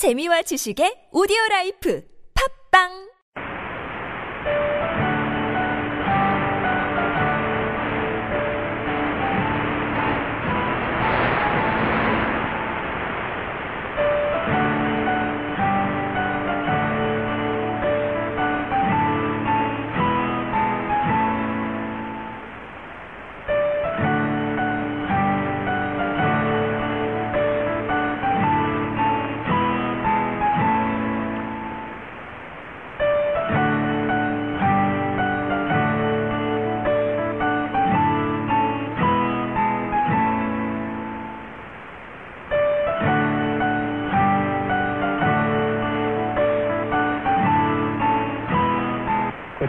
재미와 지식의 오디오 라이프. 팝빵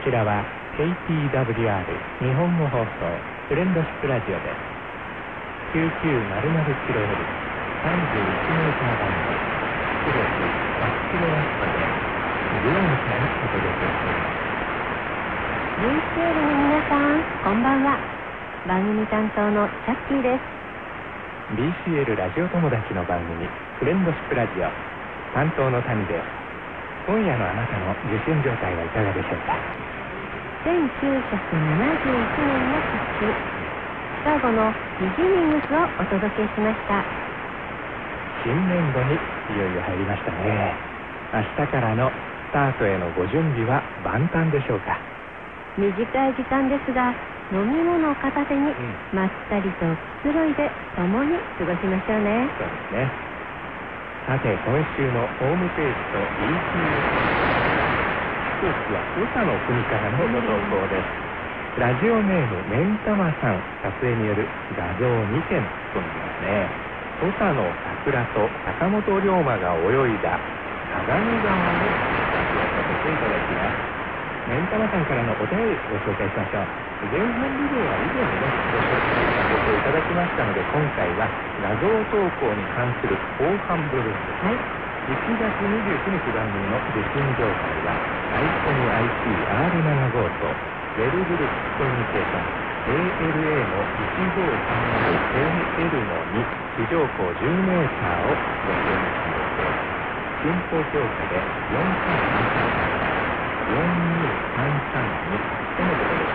ちらは KTWR 日本語放送フレンドシップラジオです 9900kHz 31メーターバンド出力 100kW でグアムからお届けしています UCL の皆さん、こんばんは。番組担当のチャッキーです。BCL ラジオ友達の番組フレンドシップラジオ担当の谷です今夜のあなたの受信状態はいかがでしょうか？1971年の復帰、シカゴのビギニングスをお届けしました。新年度にいよいよ入りましたね。明日からのスタートへのご準備は万端でしょうか？短い時間ですが、飲み物を片手に、まったりとくつろいで共に過ごしましょうね。そうですね。さて今週のホームページと BCS スは宇佐の国からのご投稿ですラジオネームメンタマさん撮影による画像2点となります。ね土佐の桜と坂本龍馬が泳いだ相模川の写真を撮っていただきます。メンタマさんからのお便りご紹介しましょう前半部分は以前にねご紹介させていただきましたので今回は画像投稿に関す。る後半部分です。はい。1月29日番組の受信状態は iPhone IC R75 とウェルブルックコミュニケーション ALA の 1530AL の2地上高10メーターをご利用にしています進行評価で4333 4233にとのことです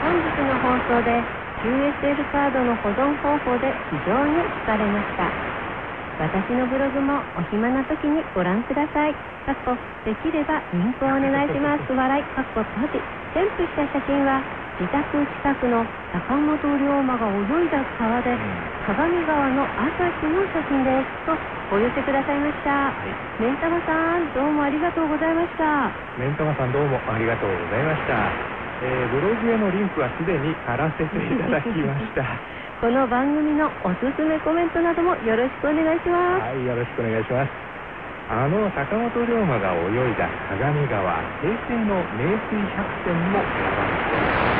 本日の放送で QSL カードの保存方法で非常に疲れました。私のブログもお暇な時にご覧ください。かっこできればリンクをお願いします。笑い。かっこ閉じ添付した写真は自宅近くの坂本龍馬が泳いだ川で相模川の朝日の写真です。とお寄せくださいました。メンタマさんどうもありがとうございました。メンタマさんどうもありがとうございました、えーブログへのリンクはすでに貼らせていただきました この番組のおすすめコメントなどもよろしくお願いしますはい、よろしくお願いします。あの坂本龍馬が泳いだ相模川、平成の名水百選も選ばれています。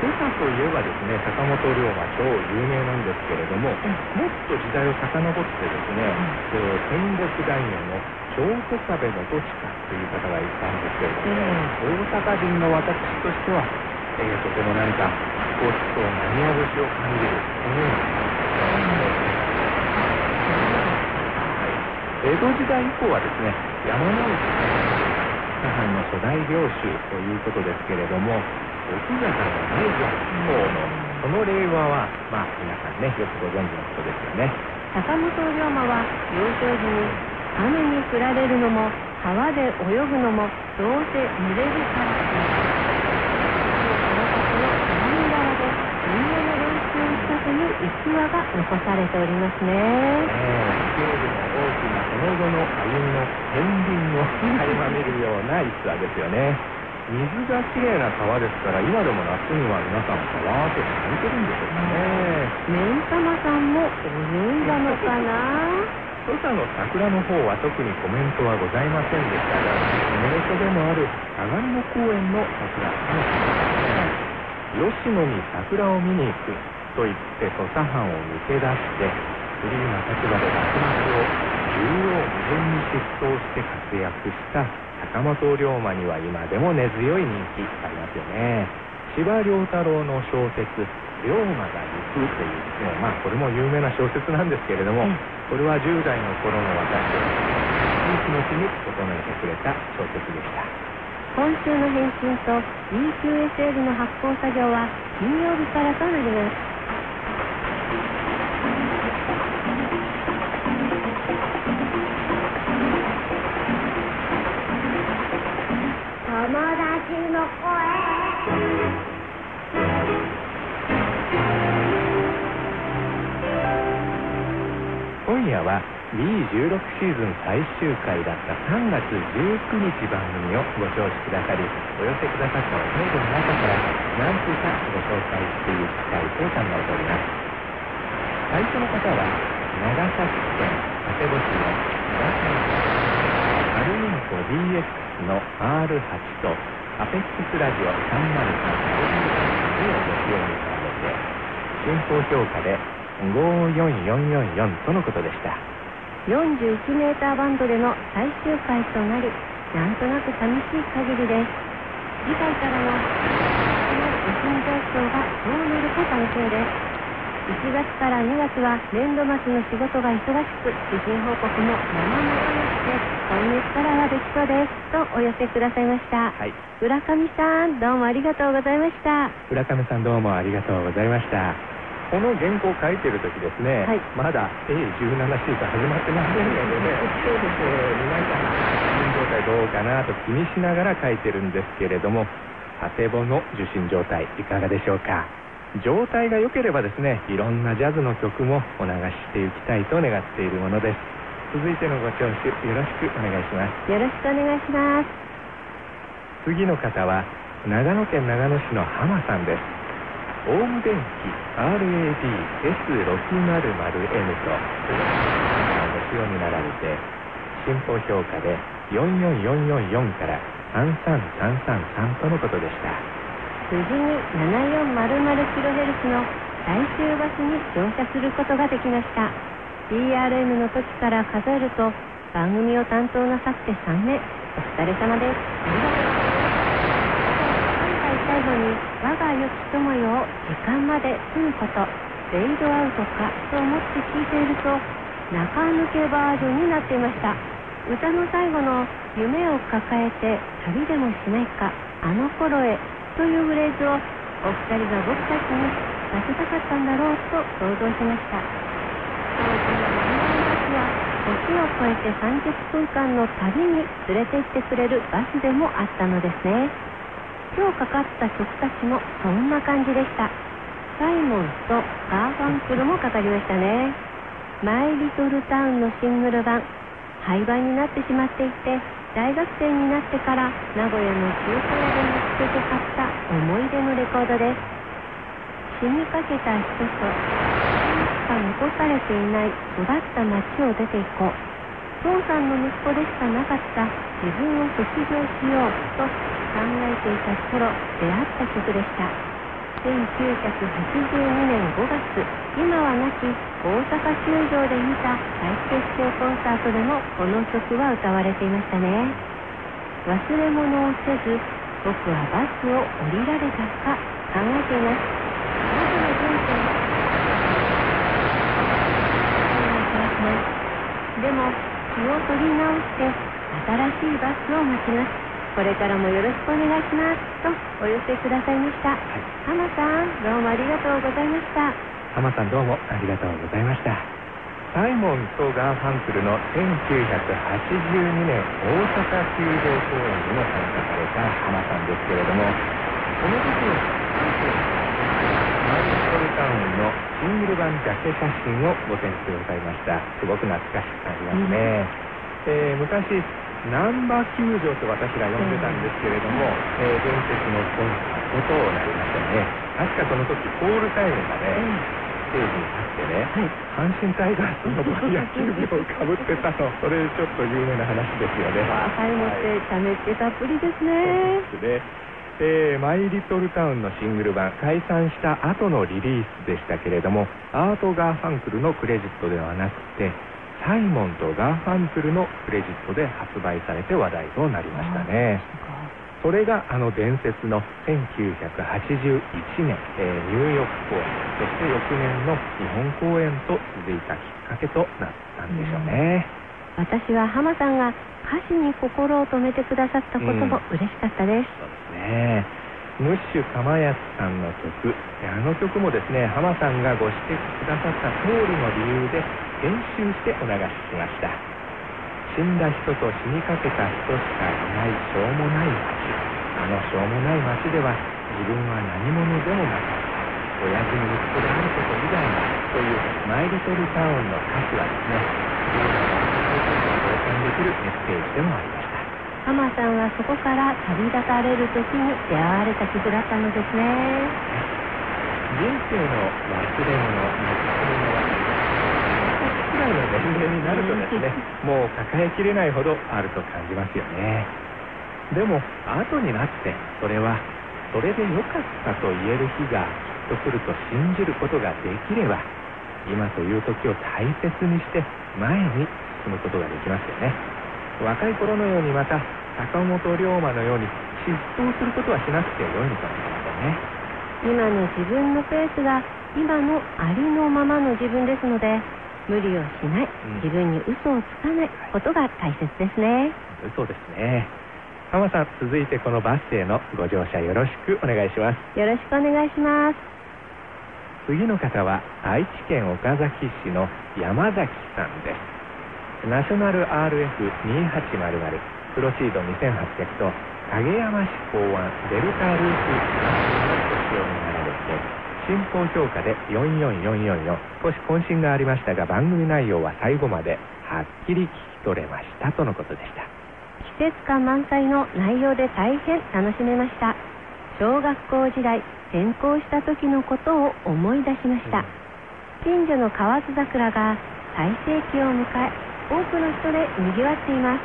土佐といえばですね、坂本龍馬超有名なんですけれども、もっと時代を遡ってですね、えー戦国大名の京都壁元親という方がいたんですけれども、大阪人の私としては、えーとても何か皇室と何や節を感じるそのような感じで江戸時代以降はですね山直木左藩の初代領主ということですけれども奥方の内城公のその令和はまあ皆さんねよくご存知のことですよね坂本龍馬は幼少時に雨に降られるのも川で泳ぐのもどうせ濡れるからでみんなの練習をしたという逸話が残されておりますね。えー大きなその後の歩みの片鱗を垣間見るような逸話ですよね。水がきれいな川ですから今でも夏には皆さん川とされてるんでしょうかね。メンタマさんも泳いだのかな？土佐の桜の方は特にコメントはございませんでしたが地元でもある相模公園の桜。吉野に桜を見に行くと言って土佐藩を抜け出してフリーな立場で幕末を縦横無尽に疾走して活躍した坂本龍馬には今でも根強い人気ありますよね司馬遼太郎の小説「龍馬が行く」というですねまあこれも有名な小説なんですけれども、ええこれは10代の頃の私をいい気持ちに整えてくれた小説でした今週の返信と EQSL の発行作業は金曜日からとなります夜は B16 シーズン最終回だった3月19日番組をご聴取くださりお寄せくださったおメールの中から何通かご紹介していきたいと考えております。最初の方は長崎県佐世保市の長崎アルミンコ DX の R8 とアペックスラジオ303をご使用に比べて進行評価で54444とのことでした。41メーターバンドでの最終回となりなんとなく寂しい限りです。次回からのこの受信状況がどうなるか楽しみです。1月から2月は年度末の仕事が忙しく受信報告も生々しく今月からはできそうです。とお寄せくださいました、はい。浦上さんどうもありがとうございました。浦上さんどうもありがとうございましたこの原稿を書いてる時ですね、はい。まだ A17 シーズン始まってませんのでね そうです皆さん受信状態どうかなと気にしながら書いてるんですけれども佐世保の受信状態いかがでしょうか？状態が良ければですねいろんなジャズの曲もお流ししていきたいと願っているものです。続いてのご聴取よろしくお願いします。よろしくお願いします。次の方は長野県長野市の浜さんですオウム電機 RAD-S600M とご使用になられて進行評価で44444から33333とのことでした。無事に 7400kHz の最終バスに乗車することができました。PRM の時から数えると番組を担当なさって3年。お疲れ様です。最後に我が良き友よ時間まで済むことフェードアウトかと思って聞いていると中抜けバージョンになっていました。歌の最後の「夢を抱えて旅でもしないかあの頃へ」というフレーズをお二人が僕たちにさせたかったんだろうと想像しました。当時のナンバーバスは時を超えて30分間の旅に連れて行ってくれるバスでもあったのですね。今日かかった曲たちもそんな感じでした。サイモンとガーファンクルもかかりましたね。マイリトルタウンのシングル版廃盤になってしまっていて大学生になってから名古屋の中古屋で見つけて買った思い出のレコードです。死にかけた人としか残されていない育った町を出ていこう。父さんの息子でしかなかった自分を卒業しようと考えていた頃出会った曲でした。1982年5月今はなき大阪球場で見た再結成コンサートでもこの曲は歌われていましたね。忘れ物をせず僕はバスを降りられたか考えています。僕の人生でも気を取り直して新しいバスを待ちます。これからもよろしくお願いしますとお寄せくださいました。浜さんどうもありがとうございました。浜さんどうもありがとうございました。サイモンとガーファンクルの1982年大阪球場公演にも参加された浜さんですけれどもこの時にマイルトルタウンのシングル版ジャケ写真をご展示くださいましたすごく懐かしく感じますね、えー昔ナンバー球場と私ら呼んでたんですけれども、えー伝説のコンサートとなりましたね確かその時コールタイムがね、ステージに立ってね、阪神タイガースの野球帽をかぶってたの。それちょっと有名な話ですよね。はいもってためってたっぷりですね。そうですね。えーマイリトルタウンのシングル盤解散した後のリリースでしたけれどもアート・ガーファンクルのクレジットではなくてサイモンとガーファンクルのクレジットで発売されて話題となりましたね。それがあの伝説の1981年、えーニューヨーク公演そして翌年の日本公演と続いたきっかけとなったんでしょうね、私は浜さんが歌詞に心を止めてくださったことも嬉しかったです。そうですね。ムッシュ釜安さんの曲。あの曲もですね浜さんがご指摘くださった通りの理由で編集してお流ししました。死んだ人と死にかけた人しかいないしょうもない街。あのしょうもない街では自分は何者でもなかった。親父の息子であること以外のというマイリトルタウンの歌詞はですね自分の共感できるメッセージでもありました。浜さんはそこから旅立たれる時に出会われた曲だったのですね。人生の忘れ物、なくすものは、くらいの年齢になるとですね、もう抱えきれないほどあると感じますよね。でも、後になって、それは、それで良かったと言える日がきっと来ると信じることができれば、今という時を大切にして前に進むことができますよね。若い頃のようにまた、坂本龍馬のように疾走することはしなくて良いのかもしれませんね。今の自分のペースが今のありのままの自分ですので無理をしないうん自分に嘘をつかないことが大切ですねそうですね。浜さん、続いてこのバス停のご乗車よろしくお願いします。よろしくお願いします次の方は愛知県岡崎市の山崎さんです。ナショナル RF2800 プロシード2800と影山市考案デルタループのご使用になられて進行評価で44444少し渾身がありましたが番組内容は最後まではっきり聞き取れましたとのことでした。季節感満載の内容で大変楽しめました。小学校時代転校した時のことを思い出しました、近所の河津桜が最盛期を迎え多くの人で賑わっています。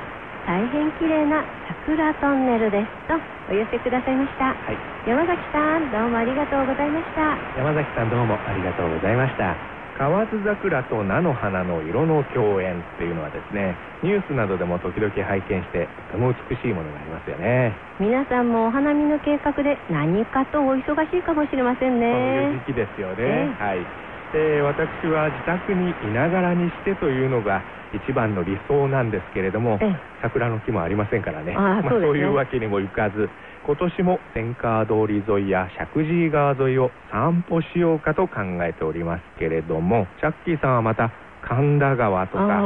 大変綺麗な桜トンネルですとお寄せくださいました。はい。山崎さんどうもありがとうございました。山崎さんどうもありがとうございました。河津桜と菜の花の色の共演っていうのはですねニュースなどでも時々拝見してとても美しいものがありますよね。皆さんもお花見の計画で何かとお忙しいかもしれませんこういうね時期ですよね、ええはいで私は自宅にいながらにしてというのが一番の理想なんですけれどもええ。桜の木もありませんからね。まあ、そうですね。そういうわけにもいかず今年も千川通り沿いや石神井川沿いを散歩しようかと考えておりますけれどもチャッキーさんはまた神田川とか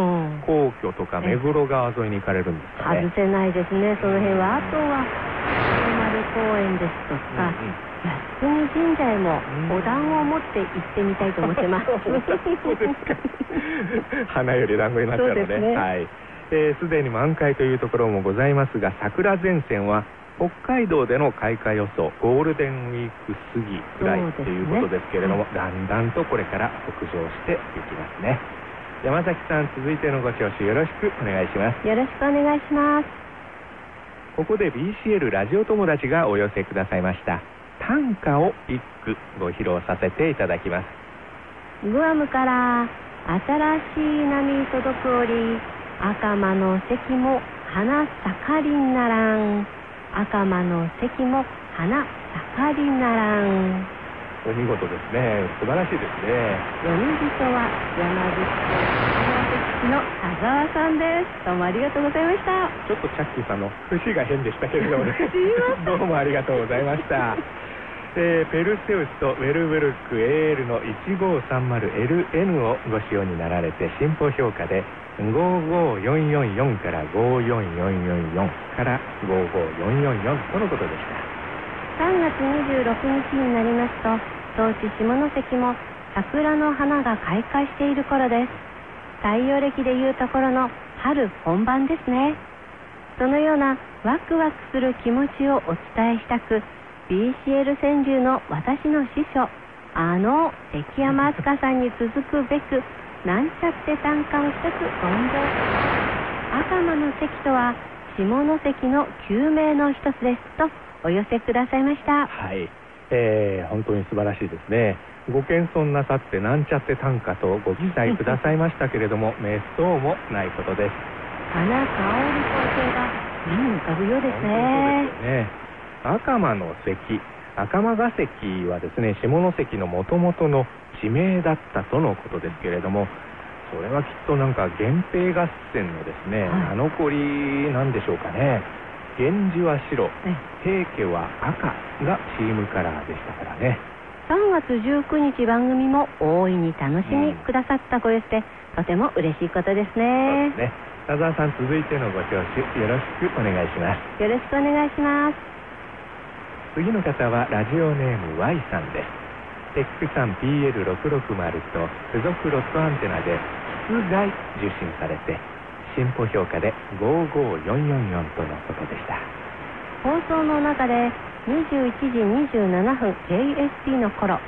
皇居とか目黒川沿いに行かれるんですかね。外せないですねその辺は。あとは丸公園ですとか、うんうん。靖国神社へもうんお団を持って行ってみたいと思ってます。花より団子になっちゃうのではい。えーすで、に満開というところもございますが桜前線は北海道での開花予想ゴールデンウィーク過ぎくらいね。ということですけれども、だんだんとこれから北上していきますね。山崎さん続いてのご聴取よろしくお願いします。よろしくお願いしますここで BCL ラジオ友達がお寄せくださいました。短歌を一句ご披露させていただきます。グアムから新しい波届く折赤間の関も花盛りならん。赤間の関も花盛りならん。お見事ですね。素晴らしいですね。読み人は山口。県の田沢さんです。どうもありがとうございました。ちょっとチャッキーさんの節が変でしたけれどもね。どうもありがとうございました、えーペルセウスとウェルブルク AL の 1530LN をご使用になられて進歩評価で55444から54444から55444とのことでした。3月26日になりますと当地下関も桜の花が開花している頃です太陽暦でいうところの春本番ですね。そのようなワクワクする気持ちをお伝えしたく BCL 川柳の私の師匠あの関山飛鳥さんに続くべくなんちゃって短歌を一つ存赤間の関とは下関の旧名の一つですとお寄せくださいました。はい、えー本当に素晴らしいですね。ご謙遜なさってなんちゃって短歌とご記載くださいましたけれども 滅相もないことです。花香り光景が目に浮かぶようです本ね当ですよね。赤間の関赤間ヶ関はですね下関のもともとの地名だったとのことですけれどもそれはきっとなんか源平合戦のですね、はい。名残なんでしょうかね。源氏は白え。平家は赤がチームカラーでしたからね3月19日番組も大いに楽しみくださったご様子で、とても嬉しいことですそうねですね。田沢さん続いてのご聴取よろしくお願いします。よろしくお願いします。次の方はラジオネーム Y さんです。テックさん PL660 と付属ロットアンテナで室外受信されて進歩評価で55444とのことでした。放送の中で21時27分 JST の頃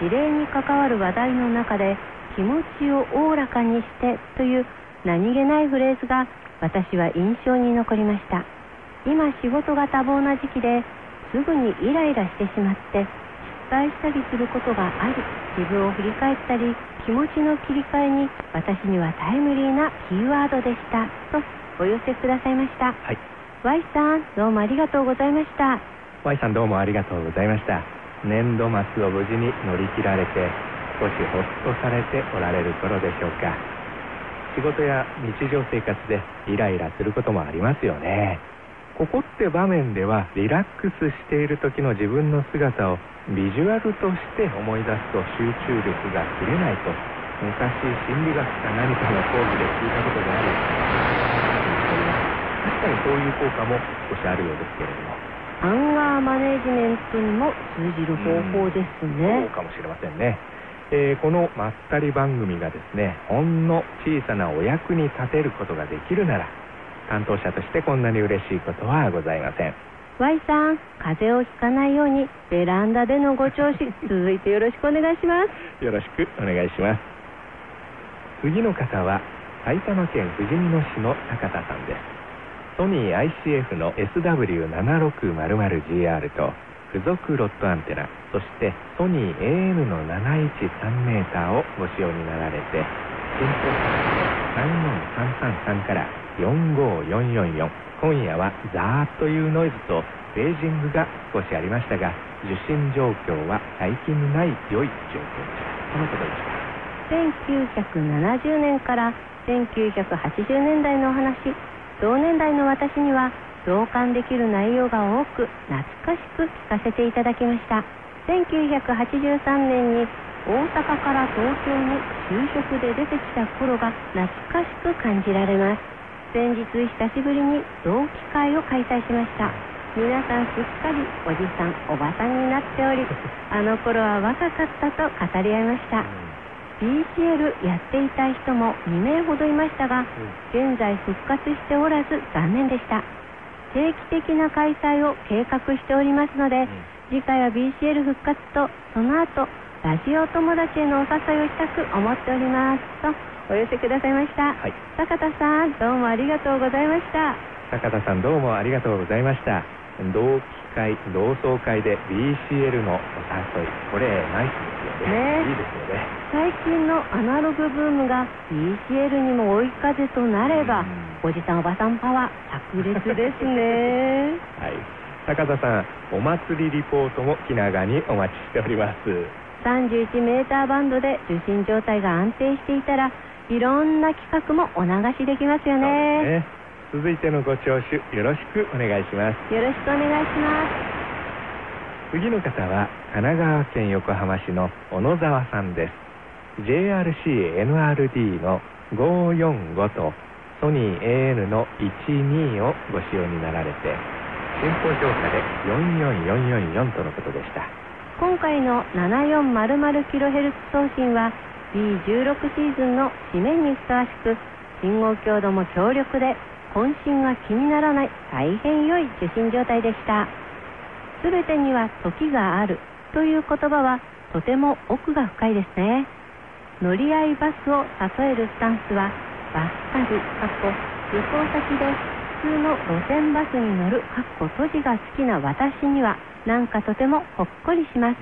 事例に関わる話題の中で気持ちをおおらかにしてという何気ないフレーズが私は印象に残りました。今仕事が多忙な時期ですぐにイライラしてしまって失敗したりすることがあり自分を振り返ったり気持ちの切り替えに私にはタイムリーなキーワードでしたとお寄せくださいました。はい。Y さんどうもありがとうございました Y さんどうもありがとうございました。年度末を無事に乗り切られて少しほっとされておられる頃でしょうか。仕事や日常生活でイライラすることもありますよね。ここって場面ではリラックスしている時の自分の姿をビジュアルとして思い出すと集中力が切れないと昔心理学か何かの講義で聞いたことがあり確かにそういう効果も少しあるようですけれども。ーマネジメントにも通じる方法ですそうね。かもしれませんね、えーこのまったり番組がですねほんの小さなお役に立てることができるなら担当者としてこんなに嬉しいことはございません Y さん、風邪をひかないようにベランダでのご調子、続いてよろしくお願いします。よろしくお願いします次の方は埼玉県ふじみ野市の高田さんですソニー ICF の SW7600GR と付属ロットアンテナそしてソニー AM の713メーターをご使用になられて進行34333から45444今夜はザーッというノイズとベージングが少しありましたが受信状況は最近にない良い状況でした。そのことでした。1970年から1980年代のお話、同年代の私には同感できる内容が多く懐かしく聞かせていただきました。1983年に大阪から東京に就職で出てきた頃が懐かしく感じられます。先日久しぶりに同期会を開催しました。皆さんすっかりおじさん、おばさんになっており、あの頃は若かったと語り合いました。BCL やっていたい人も2名ほどいましたが、現在復活しておらず残念でした。定期的な開催を計画しておりますので、次回は BCL 復活と、その後、ラジオ友達へのお誘いをしたく思っております。と、お寄せくださいました。はい坂田さん、どうもありがとうございました。坂田さんどうもありがとうございました同期会同窓会で BCL のお誘い。これナイスですよね。ね。いいですよね。最近のアナログブームが BCL にも追い風となれば、おじさんおばさんパワー炸裂ですね。はい。坂田さんお祭りリポートも気長にお待ちしております。31メーターバンドで受信状態が安定していたらいろんな企画もお流しできますよね続いてのご聴取よろしくお願いします。よろしくお願いしま次の方は神奈川県横浜市の小野沢さんです。JRC-NRD の545とソニー AN の12をご使用になられて進行評価で44444とのことでした。す今回の 7400kHz 送信は B16 シーズンの締めにふさわしく信号強度も強力で渾身が気にならない大変良い受信状態でした。全てには時があるという言葉はとても奥が深いですね。乗り合いバスを例えるスタンスはバス旅かっこ旅行先で普通の路線バスに乗るかっこ閉じが好きな私にはなんかとてもほっこりします。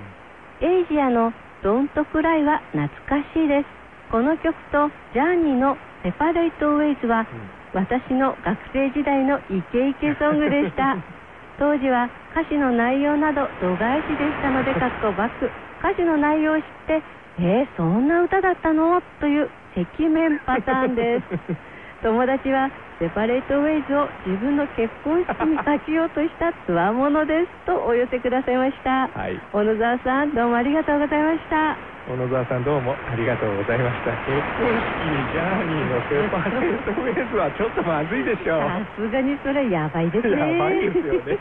エイジアのドントクライは懐かしいです。この曲とジャーニーのパレートウェイズは、私の学生時代のイケイケソングでした。当時は歌詞の内容など度外視でしたので、かっこバック。歌詞の内容を知って、えー、そんな歌だったの？という赤面パターンです。友達はセパレートウェイズを自分の結婚式にかけようとしたつわものですとお寄せくださいました。はい小野沢さん、どうもありがとうございました。小野沢さんどうもありがとうございました結婚式にジャーニーのセパレートウェイズはちょっとまずいでしょうさすがにそれやばいですね。やばいですよね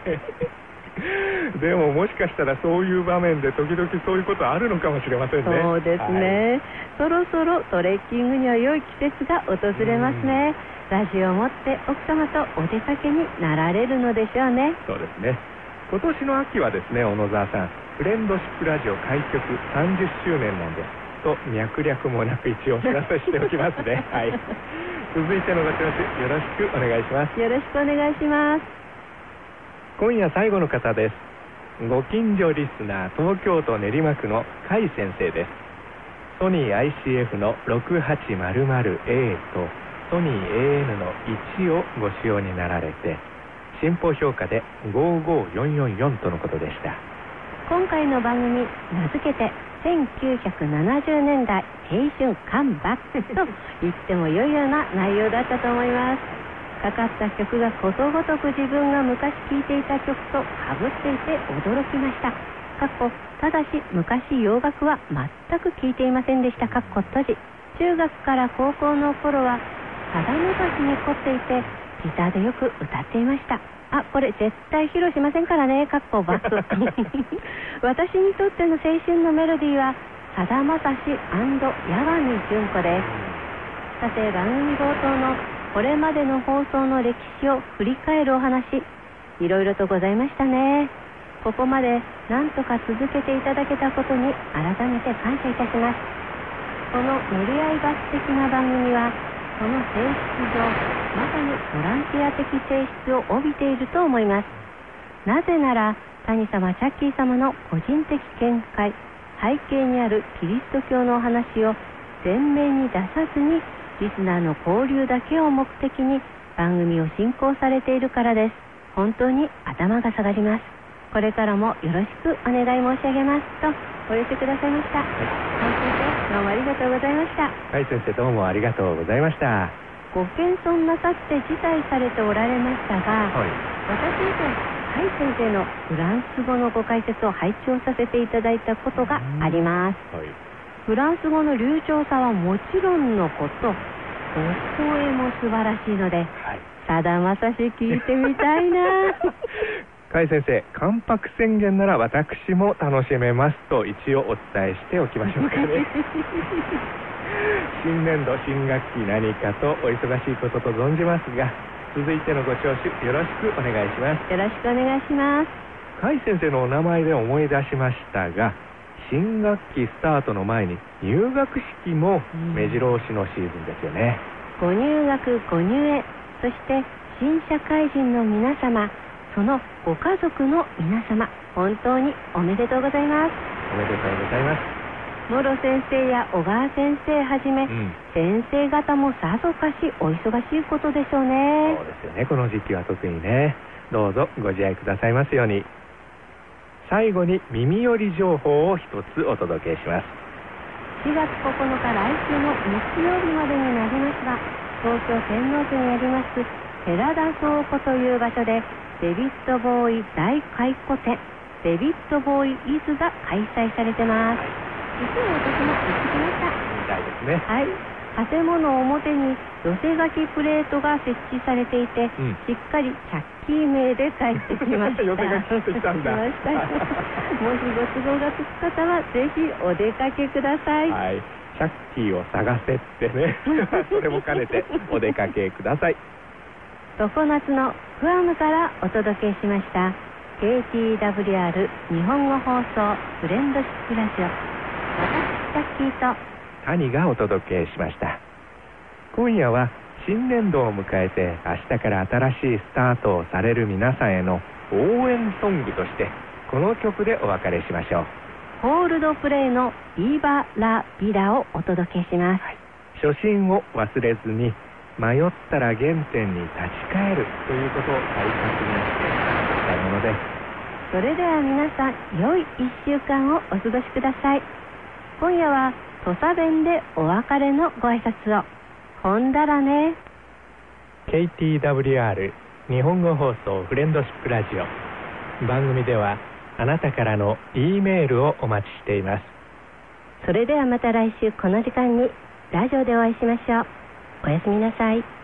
でももしかしたらそういう場面で時々そういうことあるのかもしれませんねそうですね、そろそろトレッキングには良い季節が訪れますね。ラジオを持って奥様とお出かけになられるのでしょうね。そうですね。今年の秋はですね小野沢さんフレンドシップラジオ開局30周年なんです。と脈略もなく一応お知らせしておきますね。はい。続いてのご調子よろしくお願いします。よろしくお願いします。今夜最後の方です。ご近所リスナー東京都練馬区の甲斐先生です。ソニー ICF の 6800A とソニー AN の1をご使用になられて進歩評価で55444とのことでした。今回の番組名付けて1970年代青春カンバックと言っても良いような内容だったと思います。かかった曲がことごとく自分が昔聴いていた曲とかぶっていて驚きました。かっこただし昔洋楽は全く聴いていませんでした。かっこ閉じ。中学から高校の頃はさだまさしに凝っていてギターでよく歌っていました。あこれ絶対披露しませんからね。かっこバック 私にとっての青春のメロディーはさだまさし八神純子です。さて番組冒頭のこれまでの放送の歴史を振り返るお話いろいろとございましたね。ここまで何とか続けていただけたことに改めて感謝いたします。この乗り合いバス的な番組はその性質上まさにボランティア的性質を帯びていると思います。なぜなら谷様チャッキー様の個人的見解背景にあるキリスト教のお話を前面に出さずにリスナーの交流だけを目的に番組を進行されているからです。本当に頭が下がります。これからもよろしくお願い申し上げます。とお寄せくださいました、はい、がとうございました。はい先生どうもありがとうございました。ご謙遜なさって辞退されておられましたが、はい。私以前甲斐先生のフランス語のご解説を拝聴させていただいたことがあります。はい。フランス語の流暢さはもちろんのことお声も素晴らしいのではい。さだまさし聞いてみたいな 甲斐先生関白宣言なら私も楽しめますと一応お伝えしておきましょうかね。新年度新学期何かとお忙しいことと存じますが続いてのご聴取よろしくお願いします。よろしくお願いします。甲斐先生のお名前で思い出しましたが新学期スタートの前に入学式も目白押しのシーズンですよね、ご入学ご入園そして新社会人の皆様そのご家族の皆様本当におめでとうございます。おめでとうございます。諸先生や小川先生はじめ、うん。先生方もさぞかしお忙しいことでしょうね。そうですよね。この時期は特にね。どうぞご自愛くださいますように。最後に耳寄り情報を一つお届けします。4月9日来週の日曜日までになりますが東京天王寺にあります寺田倉庫という場所でデビッド・ボーイ大回顧展デビッド・ボーイ・イズが開催されてます。実は私も行ってきました。みたいですねはい。建物表に寄せ書きプレートが設置されていて、うん。しっかりチャッキー名で帰ってきました。寄せ書きしてきたんだ。来ましたもしご都合がつく方はぜひお出かけください、はい。チャッキーを探せってね。それも兼ねてお出かけください。常夏のグアムからお届けしました。KTWR 日本語放送フレンドシップラジオ。私チャッキーと。谷がお届けしました。今夜は新年度を迎えて明日から新しいスタートをされる皆さんへの応援ソングとしてこの曲でお別れしましょう。ホールドプレイのビーバ・ラ・ビラをお届けします。はい。初心を忘れずに迷ったら原点に立ち返るということを大切にしていたものです。それでは皆さん良い1週間をお過ごしください。今夜は土佐弁でお別れのご挨拶を。ほんだらね。KTWR 日本語放送フレンドシップラジオ。番組ではあなたからの E メールをお待ちしています。それではまた来週この時間にラジオでお会いしましょうおやすみなさい。